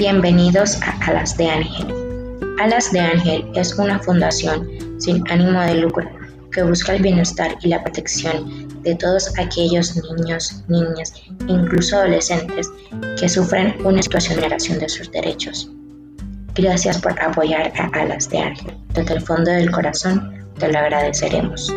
Bienvenidos a Alas de Ángel. Alas de Ángel es una fundación sin ánimo de lucro que busca el bienestar y la protección de todos aquellos niños, niñas incluso adolescentes que sufren una situación de negación de sus derechos. Gracias por apoyar a Alas de Ángel. Desde el fondo del corazón te lo agradeceremos.